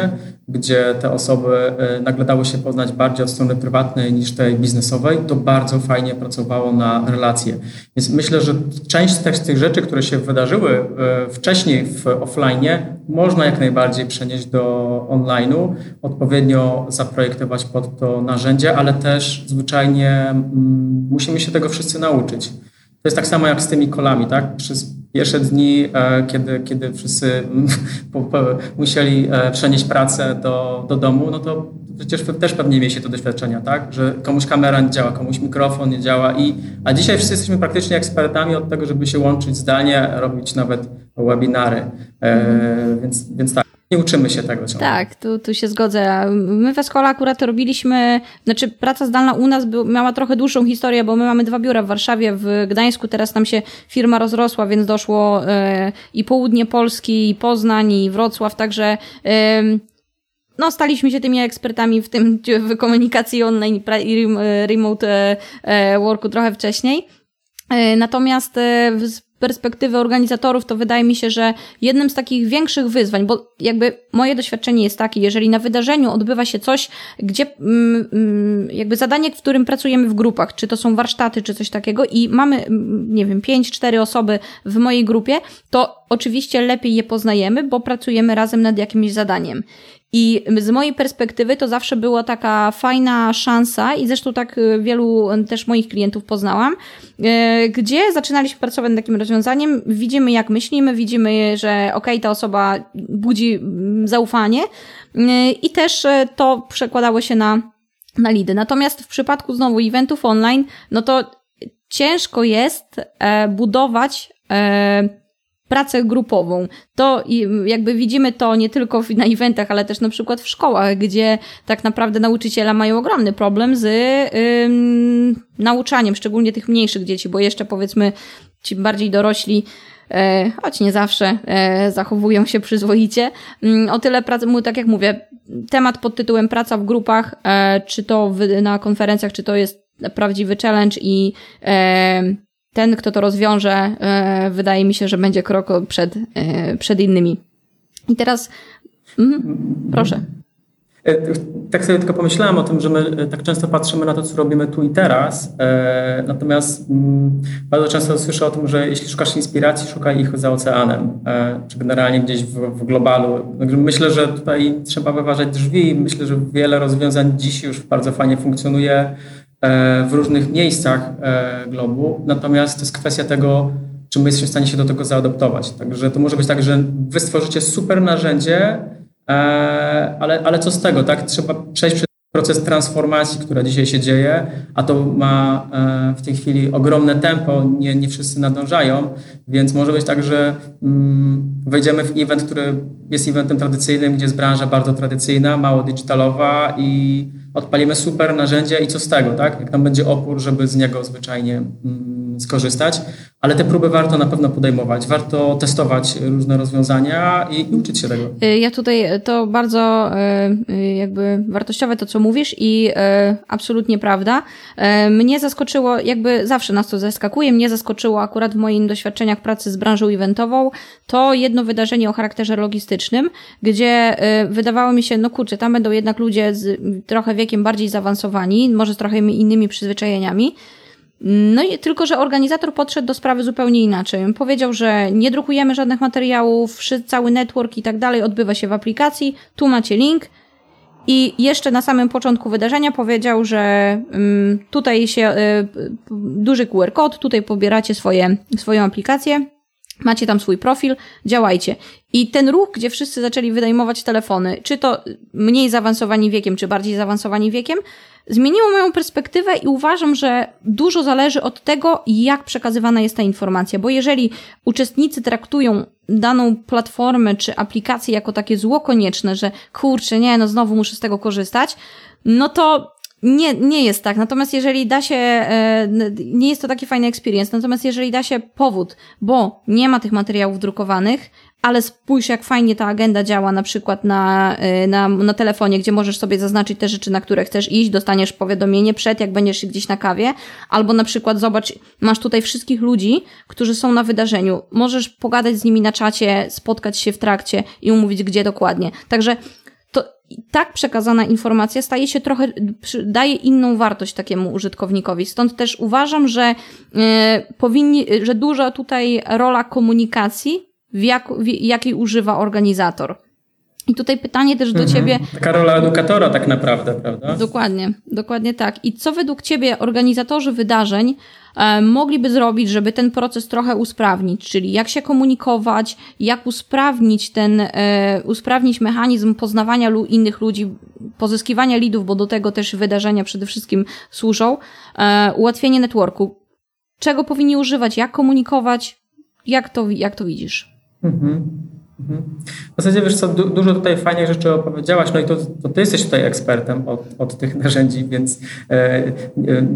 Speaker 2: gdzie te osoby e, nagle dały się poznać bardziej od strony prywatnej niż tej biznesowej, to bardzo fajnie pracowało na relacje. Więc myślę, że część z tych rzeczy, które się wydarzyły e, wcześniej w offline, można jak najbardziej przenieść do online'u, odpowiednio zaprojektować pod to narzędzie, ale też zwyczajnie mm, musimy się tego wszyscy nauczyć. To jest tak samo jak z tymi kolami, tak? Przez pierwsze dni, e, kiedy, kiedy wszyscy [LAUGHS] musieli e, przenieść pracę do, do domu, no to przecież też pewnie mieliście to doświadczenia, tak? Że komuś kamera nie działa, komuś mikrofon nie działa i a dzisiaj wszyscy jesteśmy praktycznie ekspertami od tego, żeby się łączyć zdalnie, robić nawet webinary. E, więc, więc tak nie uczymy się tego ciągle.
Speaker 1: Tak, tu, tu się zgodzę. My w Escola akurat robiliśmy, znaczy praca zdalna u nas był, miała trochę dłuższą historię, bo my mamy dwa biura w Warszawie, w Gdańsku, teraz tam się firma rozrosła, więc doszło e, i południe Polski, i Poznań, i Wrocław, także e, no, staliśmy się tymi ekspertami w tym w komunikacji online i remote e, worku trochę wcześniej. E, natomiast e, perspektywy organizatorów, to wydaje mi się, że jednym z takich większych wyzwań, bo jakby moje doświadczenie jest takie, jeżeli na wydarzeniu odbywa się coś, gdzie mm, mm, jakby zadanie, w którym pracujemy w grupach, czy to są warsztaty, czy coś takiego i mamy, mm, nie wiem, pięć, cztery osoby w mojej grupie, to oczywiście lepiej je poznajemy, bo pracujemy razem nad jakimś zadaniem. I z mojej perspektywy to zawsze była taka fajna szansa i zresztą tak y, wielu też moich klientów poznałam, y, gdzie zaczynaliśmy pracować nad takim rozwiązaniem, widzimy jak myślimy, widzimy, że ok, ta osoba budzi mm, zaufanie i też to przekładało się na, na lidy. Natomiast w przypadku znowu eventów online, no to ciężko jest e, budować e, pracę grupową. To jakby widzimy to nie tylko na eventach, ale też na przykład w szkołach, gdzie tak naprawdę nauczyciele mają ogromny problem z ym, nauczaniem, szczególnie tych mniejszych dzieci, bo jeszcze powiedzmy ci bardziej dorośli e, choć nie zawsze e, zachowują się przyzwoicie. Mm, o tyle, tak jak mówię, temat pod tytułem praca w grupach, e, czy to na konferencjach, czy to jest prawdziwy challenge i ten, kto to rozwiąże, e, wydaje mi się, że będzie krok przed, e, przed innymi. I teraz, mhm, proszę.
Speaker 2: E, tak sobie tylko pomyślałem o tym, że my tak często patrzymy na to, co robimy tu i teraz. Natomiast mm, bardzo często słyszę o tym, że jeśli szukasz inspiracji, szukaj ich za oceanem, czy generalnie gdzieś w, w globalu. Myślę, że tutaj trzeba wyważać drzwi. Myślę, że wiele rozwiązań dziś już bardzo fajnie funkcjonuje w różnych miejscach globu. Natomiast to jest kwestia tego, czy my jesteśmy w stanie się do tego zaadoptować. Także to może być tak, że wy stworzycie super narzędzie, E, ale, ale co z tego, tak? Trzeba przejść przez proces transformacji, która dzisiaj się dzieje, a to ma e, w tej chwili ogromne tempo, nie, nie wszyscy nadążają, więc może być tak, że mm, wejdziemy w event, który jest eventem tradycyjnym, gdzie jest branża bardzo tradycyjna, mało digitalowa i odpalimy super narzędzie i co z tego, tak? Jak tam będzie opór, żeby z niego zwyczajnie mm, skorzystać, ale te próby warto na pewno podejmować, warto testować różne rozwiązania i, uczyć się tego.
Speaker 1: Y, ja tutaj to bardzo y, y, jakby wartościowe to, co mówisz i absolutnie prawda. Mnie zaskoczyło, jakby zawsze nas to zaskakuje, mnie zaskoczyło akurat w moich doświadczeniach pracy z branżą eventową to jedno wydarzenie o charakterze logistycznym, gdzie wydawało mi się, no kurczę, tam będą jednak ludzie z trochę wiekiem bardziej zaawansowani, może z trochę innymi przyzwyczajeniami. No i tylko, że organizator podszedł do sprawy zupełnie inaczej. Powiedział, że nie drukujemy żadnych materiałów, cały network i tak dalej odbywa się w aplikacji, tu macie link. I jeszcze na samym początku wydarzenia powiedział, że um, tutaj się y, duży QR kod, tutaj pobieracie swoje, swoją aplikację, macie tam swój profil, działajcie. I ten ruch, gdzie wszyscy zaczęli wynajmować telefony, czy to mniej zaawansowani wiekiem, czy bardziej zaawansowani wiekiem, zmieniło moją perspektywę i uważam, że dużo zależy od tego, jak przekazywana jest ta informacja, bo jeżeli uczestnicy traktują daną platformę czy aplikację jako takie zło konieczne, że kurczę, nie, no znowu muszę z tego korzystać, no to nie, nie jest tak. Natomiast jeżeli da się, e, nie jest to taki fajny experience, natomiast jeżeli da się powód, bo nie ma tych materiałów drukowanych, ale spójrz, jak fajnie ta agenda działa na przykład na, e, na, na telefonie, gdzie możesz sobie zaznaczyć te rzeczy, na które chcesz iść, dostaniesz powiadomienie przed, jak będziesz gdzieś na kawie, albo na przykład zobacz, masz tutaj wszystkich ludzi, którzy są na wydarzeniu, możesz pogadać z nimi na czacie, spotkać się w trakcie i umówić, gdzie dokładnie. Także tak przekazana informacja staje się trochę, daje inną wartość takiemu użytkownikowi. Stąd też uważam, że y, powinni, że duża tutaj rola komunikacji, w, jak, w jakiej używa organizator. I tutaj pytanie też do mhm. Ciebie.
Speaker 2: Taka rola edukatora, tak naprawdę, prawda?
Speaker 1: Dokładnie, dokładnie tak. I co według Ciebie organizatorzy wydarzeń e, mogliby zrobić, żeby ten proces trochę usprawnić? Czyli jak się komunikować, jak usprawnić ten, e, usprawnić mechanizm poznawania innych ludzi, pozyskiwania lidów, bo do tego też wydarzenia przede wszystkim służą, e, ułatwienie networku. Czego powinni używać, jak komunikować, jak to, jak to widzisz? Mhm.
Speaker 2: Mhm. W zasadzie wiesz co, du dużo tutaj fajnych rzeczy opowiedziałaś, no i to, to ty jesteś tutaj ekspertem od, od tych [LAUGHS] narzędzi, więc e,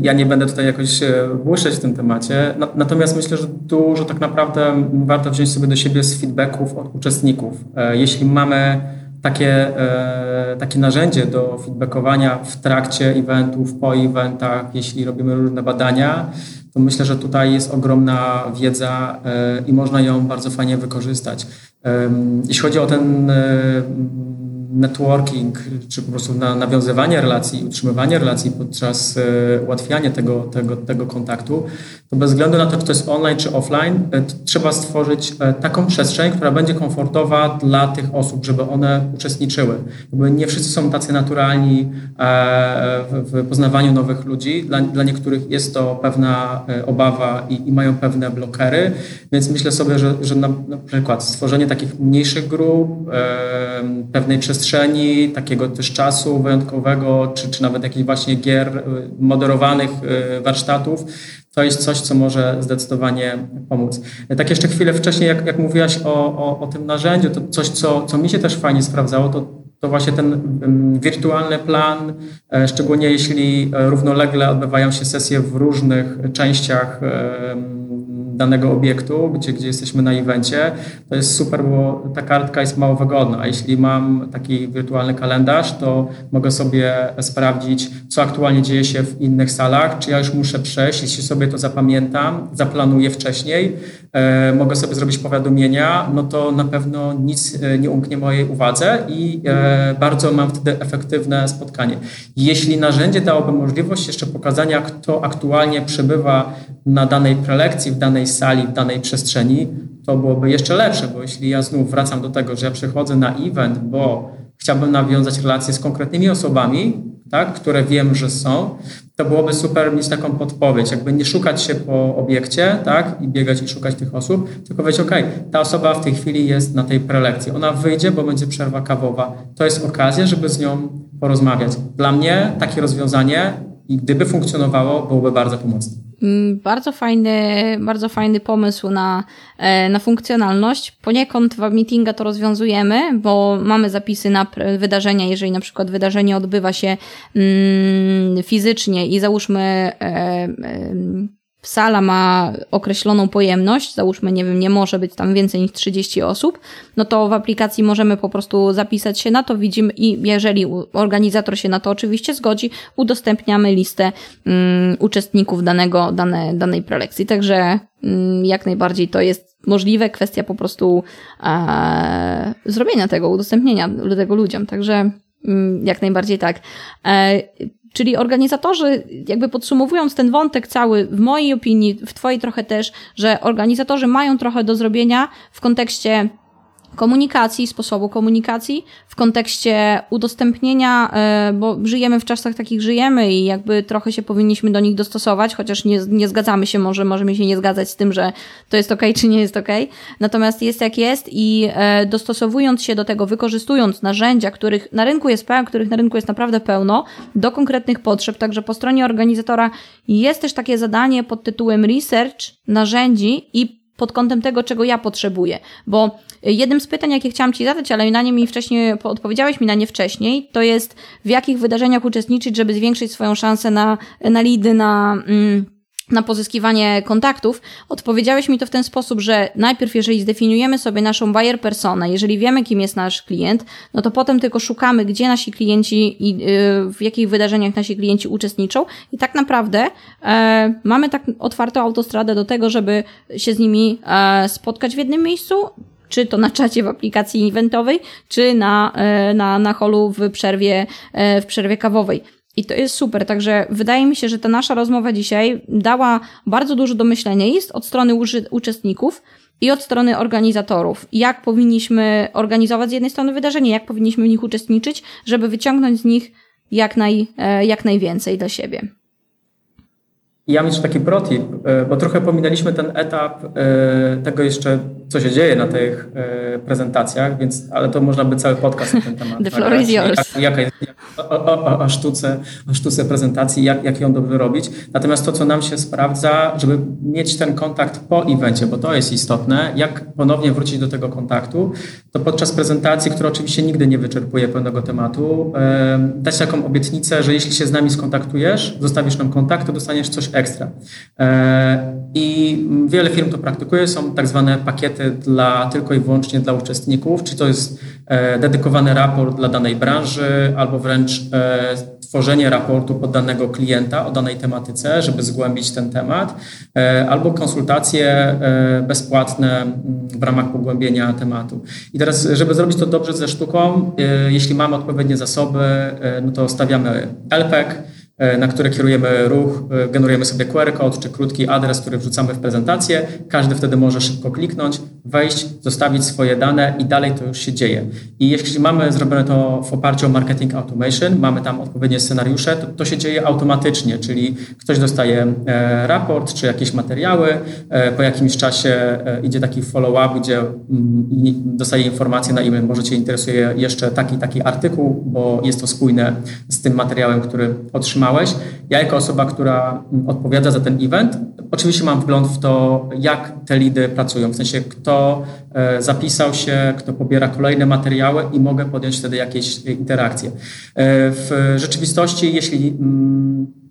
Speaker 2: ja nie będę tutaj jakoś e, błyszczeć w tym temacie. No, natomiast myślę, że dużo tak naprawdę warto wziąć sobie do siebie z feedbacków od uczestników. E, jeśli mamy takie, e, takie narzędzie do feedbackowania w trakcie eventów, po eventach, jeśli robimy różne badania, to myślę, że tutaj jest ogromna wiedza e, i można ją bardzo fajnie wykorzystać. Jeśli chodzi o ten e, networking, czy po prostu na nawiązywanie relacji, utrzymywanie relacji podczas e, ułatwiania tego, tego, tego kontaktu, bez względu na to, czy to jest online czy offline, e, trzeba stworzyć taką przestrzeń, która będzie komfortowa dla tych osób, żeby one uczestniczyły. Jakby nie wszyscy są tacy naturalni w poznawaniu nowych ludzi. Dla, dla niektórych jest to pewna obawa i, i mają pewne blokery, więc myślę sobie, że, że na, na przykład stworzenie takich mniejszych grup, pewnej przestrzeni, takiego też czasu wyjątkowego, czy, czy nawet jakichś właśnie gier, moderowanych warsztatów, to jest coś, co może zdecydowanie pomóc. Tak jeszcze chwilę wcześniej, jak, jak mówiłaś o, o, o tym narzędziu, to coś, co, co mi się też fajnie sprawdzało, to, to właśnie ten wirtualny plan, e, szczególnie jeśli równolegle odbywają się sesje w różnych częściach danego obiektu, gdzie, gdzie jesteśmy na evencie, to jest super, bo ta kartka jest mało wygodna. A jeśli mam taki wirtualny kalendarz, to mogę sobie sprawdzić, co aktualnie dzieje się w innych salach, czy ja już muszę przejść, jeśli sobie to zapamiętam, zaplanuję wcześniej, e, mogę sobie zrobić powiadomienia, no to na pewno nic e, nie umknie mojej uwadze i e, bardzo mam wtedy efektywne spotkanie. Jeśli narzędzie dałoby możliwość jeszcze pokazania, kto aktualnie przebywa na danej prelekcji, w danej sali, w danej przestrzeni, to byłoby jeszcze lepsze, bo jeśli ja znów wracam do tego, że ja przychodzę na event, bo chciałbym nawiązać relacje z konkretnymi osobami, tak, które wiem, że są, to byłoby super mieć taką podpowiedź, jakby nie szukać się po obiekcie, tak, i biegać i szukać tych osób, tylko powiedzieć, ok, ta osoba w tej chwili jest na tej prelekcji, ona wyjdzie, bo będzie przerwa kawowa. To jest okazja, żeby z nią porozmawiać. Dla mnie takie rozwiązanie, gdyby funkcjonowało, byłoby bardzo pomocne.
Speaker 1: Mm, bardzo fajny, bardzo fajny pomysł na, e, na funkcjonalność. Poniekąd w meetinga to rozwiązujemy, bo mamy zapisy na wydarzenia, jeżeli na przykład wydarzenie odbywa się mm, fizycznie i załóżmy e, sala ma określoną pojemność, załóżmy, nie wiem, nie może być tam więcej niż 30 osób, no to w aplikacji możemy po prostu zapisać się na to, widzimy i jeżeli organizator się na to oczywiście zgodzi, udostępniamy listę um, uczestników danego, dane, danej prelekcji. Także um, jak najbardziej to jest możliwe, kwestia po prostu e, zrobienia tego, udostępnienia tego ludziom. Także um, jak najbardziej tak. Czyli organizatorzy, jakby podsumowując ten wątek cały, w mojej opinii, w Twojej trochę też, że organizatorzy mają trochę do zrobienia w kontekście komunikacji, sposobu komunikacji, w kontekście udostępnienia, e, bo żyjemy w czasach takich żyjemy i jakby trochę się powinniśmy do nich dostosować, chociaż nie, nie zgadzamy się, może możemy się nie zgadzać z tym, że to jest ok, czy nie jest ok. Natomiast jest jak jest i e, dostosowując się do tego, wykorzystując narzędzia, których na rynku jest pełno, których na rynku jest naprawdę pełno, do konkretnych potrzeb, także po stronie organizatora jest też takie zadanie pod tytułem research narzędzi i pod kątem tego, czego ja potrzebuję. Bo jednym z pytań, jakie chciałam Ci zadać, ale na nie mi wcześniej, odpowiedziałeś mi na nie wcześniej, to jest w jakich wydarzeniach uczestniczyć, żeby zwiększyć swoją szansę na, na lidy, na... Mm, na pozyskiwanie kontaktów, odpowiedziałeś mi to w ten sposób, że najpierw, jeżeli zdefiniujemy sobie naszą buyer personę, jeżeli wiemy, kim jest nasz klient, no to potem tylko szukamy, gdzie nasi klienci i y, w jakich wydarzeniach nasi klienci uczestniczą i tak naprawdę e, mamy tak otwartą autostradę do tego, żeby się z nimi e, spotkać w jednym miejscu, czy to na czacie w aplikacji eventowej, czy na, e, na, na holu w przerwie, e, w przerwie kawowej. I to jest super, także wydaje mi się, że ta nasza rozmowa dzisiaj dała bardzo dużo do myślenia jest od strony uczestników i od strony organizatorów. Jak powinniśmy organizować z jednej strony wydarzenie, jak powinniśmy w nich uczestniczyć, żeby wyciągnąć z nich jak, naj, e, jak najwięcej dla siebie.
Speaker 2: Ja mam jeszcze taki protip, e, bo trochę pominęliśmy ten etap e, tego jeszcze, co się dzieje na tych prezentacjach, więc, ale to można by cały podcast na ten temat. [LAUGHS]
Speaker 1: The floor is yours.
Speaker 2: Jak, jaka jest, o, o, o, sztuce, o sztuce prezentacji, jak, jak ją dobrze robić. Natomiast to, co nam się sprawdza, żeby mieć ten kontakt po evencie, bo to jest istotne, jak ponownie wrócić do tego kontaktu, to podczas prezentacji, która oczywiście nigdy nie wyczerpuje pełnego tematu, dać taką obietnicę, że jeśli się z nami skontaktujesz, zostawisz nam kontakt, to dostaniesz coś ekstra. E, I wiele firm to praktykuje, są tak zwane pakiety dla tylko i wyłącznie dla uczestników, czy to jest e, dedykowany raport dla danej branży, albo wręcz e, tworzenie raportu pod danego klienta o danej tematyce, żeby zgłębić ten temat, albo konsultacje bezpłatne w ramach pogłębienia tematu. I teraz, żeby zrobić to dobrze ze sztuką, jeśli mamy odpowiednie zasoby, no to stawiamy LPEC, na które kierujemy ruch, e, generujemy sobie QR kod czy krótki adres, który wrzucamy w prezentację. Każdy wtedy może szybko kliknąć, wejść, zostawić swoje dane i dalej to już się dzieje. I jeśli mamy zrobione to w oparciu o marketing automation, mamy tam odpowiednie scenariusze, to, to się dzieje automatycznie, czyli ktoś dostaje e, raport czy jakieś materiały, po jakimś czasie idzie taki follow-up, gdzie mm, dostaje informację na e-mail, może Cię interesuje jeszcze taki, taki artykuł, bo jest to spójne z tym materiałem, który otrzymał otrzymałeś. Ja jako osoba, która mm, odpowiada za ten event, oczywiście mam wgląd w to, jak te lidy pracują, w sensie kto e, zapisał się, kto pobiera kolejne materiały i mogę podjąć wtedy jakieś interakcje. E, w rzeczywistości, jeśli mm,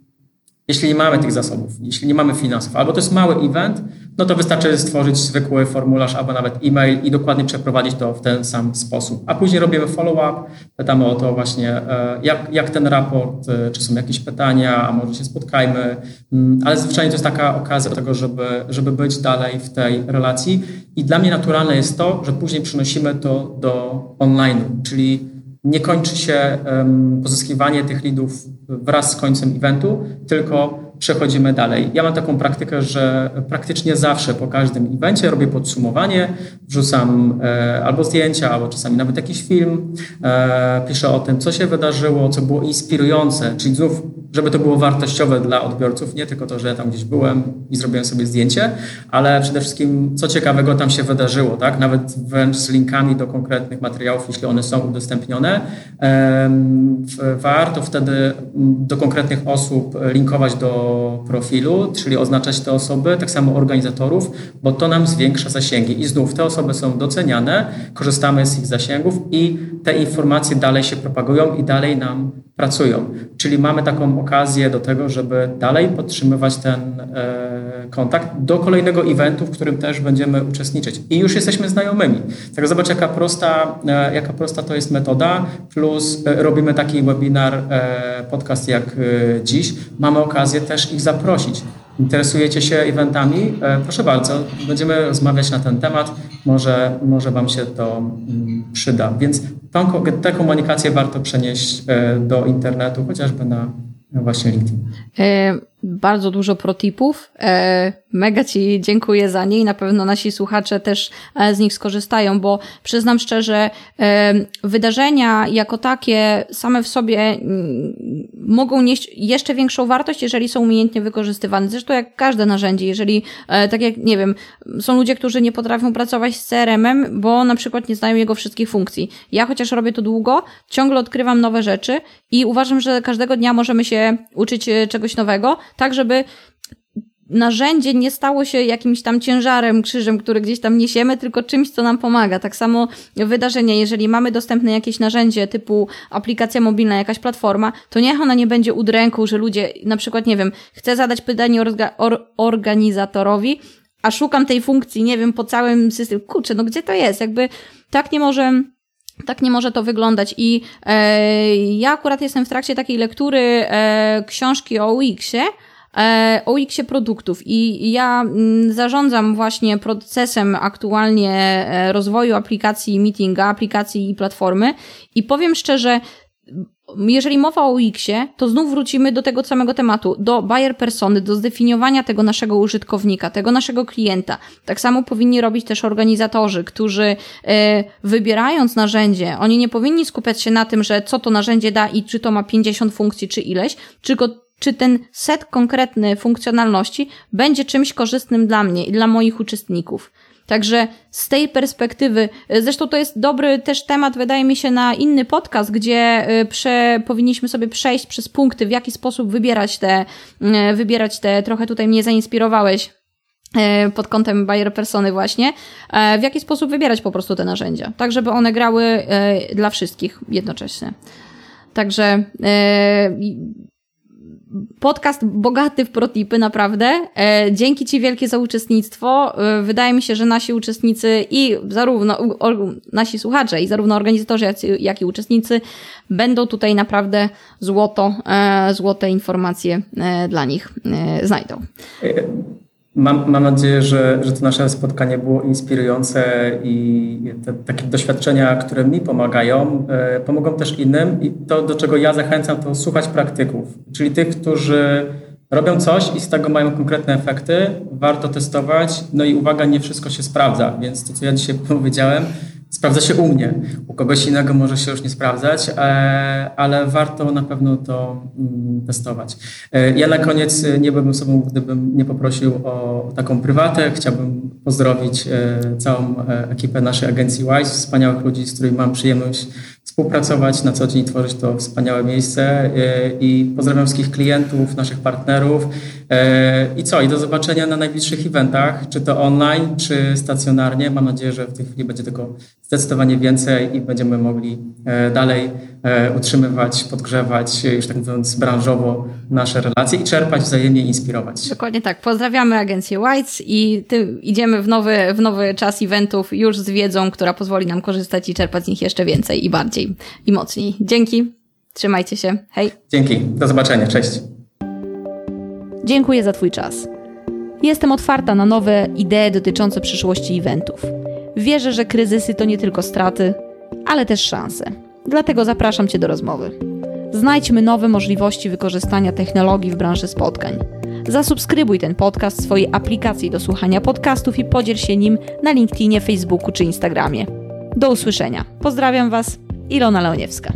Speaker 2: Jeśli nie mamy tych zasobów, jeśli nie mamy finansów, albo to jest mały event, no to wystarczy stworzyć zwykły formularz albo nawet e-mail i dokładnie przeprowadzić to w ten sam sposób. A później robimy follow-up, pytamy o to właśnie, e, jak, jak ten raport, e, czy są jakieś pytania, a może się spotkajmy, mm, ale zwyczajnie to jest taka okazja do tego, żeby, żeby być dalej w tej relacji. I dla mnie naturalne jest to, że później przenosimy to do online, czyli nie kończy się pozyskiwanie tych lidów wraz z końcem eventu, tylko przechodzimy dalej. Ja mam taką praktykę, że praktycznie zawsze po każdym evencie robię podsumowanie, wrzucam e, albo zdjęcia, albo czasami nawet jakiś film, e, piszę o tym, co się wydarzyło, co było inspirujące, czyli znów, żeby to było wartościowe dla odbiorców, nie tylko to, że ja tam gdzieś byłem i zrobiłem sobie zdjęcie, ale przede wszystkim, co ciekawego tam się wydarzyło, tak? Nawet wręcz z linkami do konkretnych materiałów, jeśli one są udostępnione. Warto wtedy do konkretnych osób linkować do profilu, czyli oznaczać te osoby, tak samo organizatorów, bo to nam zwiększa zasięgi. I znów te osoby są doceniane, korzystamy z ich zasięgów i te informacje dalej się propagują i dalej nam pracują. Czyli mamy taką okazję do tego, żeby dalej podtrzymywać ten e, kontakt do kolejnego eventu, w którym też będziemy uczestniczyć. I już jesteśmy znajomymi. Tak zobacz, jaka prosta, e, jaka prosta to jest metoda, plus e, robimy taki webinar, podcast jak dziś. Mamy okazję też ich zaprosić. Interesujecie się eventami? E, proszę bardzo, będziemy rozmawiać na ten temat. Może, może Wam się to mm, przyda. Więc tą, tę komunikację warto przenieść e, do internetu, chociażby na właśnie LinkedIn.
Speaker 1: E, bardzo dużo protipów. E, mega Ci dziękuję za nie i na pewno nasi słuchacze też e, z nich skorzystają, bo przyznam szczerze, e, wydarzenia jako takie same w sobie mm, mogą nieść jeszcze większą wartość, jeżeli są umiejętnie wykorzystywane. Zresztą jak każde narzędzie, jeżeli, tak jak, nie wiem, są ludzie, którzy nie potrafią pracować z CRM-em, bo na przykład nie znają jego wszystkich funkcji. Ja chociaż robię to długo, ciągle odkrywam nowe rzeczy i uważam, że każdego dnia możemy się uczyć czegoś nowego, tak żeby narzędzie nie stało się jakimś tam ciężarem, krzyżem, który gdzieś tam niesiemy, tylko czymś, co nam pomaga. Tak samo wydarzenie, jeżeli mamy dostępne jakieś narzędzie typu aplikacja mobilna, jakaś platforma, to niech ona nie będzie udręką, że ludzie, na przykład, nie wiem, chcę zadać pytanie orga, or, organizatorowi, a szukam tej funkcji, nie wiem, po całym systemie. Kurczę, no gdzie to jest? Jakby tak nie może tak nie może to wyglądać. I e, ja akurat jestem w trakcie takiej lektury e, książki o UX-ie, e, o UX-ie produktów i ja mm, zarządzam właśnie procesem aktualnie e, rozwoju aplikacji meetinga, aplikacji i platformy i powiem szczerze, jeżeli mowa o UX-ie, to znów wrócimy do tego samego tematu, do buyer persony, do zdefiniowania tego naszego użytkownika, tego naszego klienta. Tak samo powinni robić też organizatorzy, którzy e, wybierając narzędzie, oni nie powinni skupiać się na tym, że co to narzędzie da i czy to ma 50 funkcji, czy ileś, tylko czy ten set konkretny funkcjonalności będzie czymś korzystnym dla mnie i dla moich uczestników. Także z tej perspektywy, e, zresztą to jest dobry też temat, wydaje mi się, na inny podcast, gdzie e, prze, powinniśmy sobie przejść przez punkty, w jaki sposób wybierać te, e, wybierać te, trochę tutaj mnie zainspirowałeś pod kątem buyer persony właśnie, w jaki sposób wybierać po prostu te narzędzia, tak żeby one grały dla wszystkich jednocześnie. Także podcast bogaty w protipy, naprawdę. E, dzięki Ci wielkie za uczestnictwo. E, wydaje mi się, że nasi uczestnicy i zarówno nasi słuchacze, i zarówno organizatorzy, jak i uczestnicy będą tutaj naprawdę złoto, e, złote informacje dla nich znajdą.
Speaker 2: Mam, mam nadzieję, że, że to nasze spotkanie było inspirujące i te, takie doświadczenia, które mi pomagają, e, pomogą też innym. I to, do czego ja zachęcam, to słuchać praktyków, czyli tych, którzy robią coś i z tego mają konkretne efekty. Warto testować. No i uwaga, nie wszystko się sprawdza, więc to, co ja dzisiaj [LAUGHS] powiedziałem, sprawdza się u mnie. U kogoś innego może się już nie sprawdzać, e, ale warto na pewno to mm, testować. E, ja na koniec nie byłbym sobą, gdybym nie poprosił o taką prywatę. Chciałbym pozdrowić e, całą ekipę naszej agencji WISE, wspaniałych ludzi, z którymi mam przyjemność współpracować, na co dzień tworzyć to wspaniałe miejsce i pozdrawiam wszystkich klientów, naszych partnerów i co, i do zobaczenia na najbliższych eventach, czy to online, czy stacjonarnie. Mam nadzieję, że w tej chwili będzie tylko zdecydowanie więcej i będziemy mogli e, dalej e, utrzymywać, podgrzewać, już tak mówiąc branżowo nasze relacje i czerpać wzajemnie, inspirować.
Speaker 1: Dokładnie tak. Pozdrawiamy agencję Whites i ty, idziemy w nowy, w nowy czas eventów już z wiedzą, która pozwoli nam korzystać i czerpać z nich jeszcze więcej i bardziej i mocniej. Dzięki. Trzymajcie się. Hej.
Speaker 2: Dzięki. Do zobaczenia. Cześć.
Speaker 1: Dziękuję za Twój czas. Jestem otwarta na nowe idee dotyczące przyszłości eventów. Wierzę, że kryzysy to nie tylko straty, ale też szanse. Dlatego zapraszam Cię do rozmowy. Znajdźmy nowe możliwości wykorzystania technologii w branży spotkań. Zasubskrybuj ten podcast w swojej aplikacji do słuchania podcastów i podziel się nim na LinkedInie, Facebooku czy Instagramie. Do usłyszenia. Pozdrawiam Was, Ilona Leoniewska.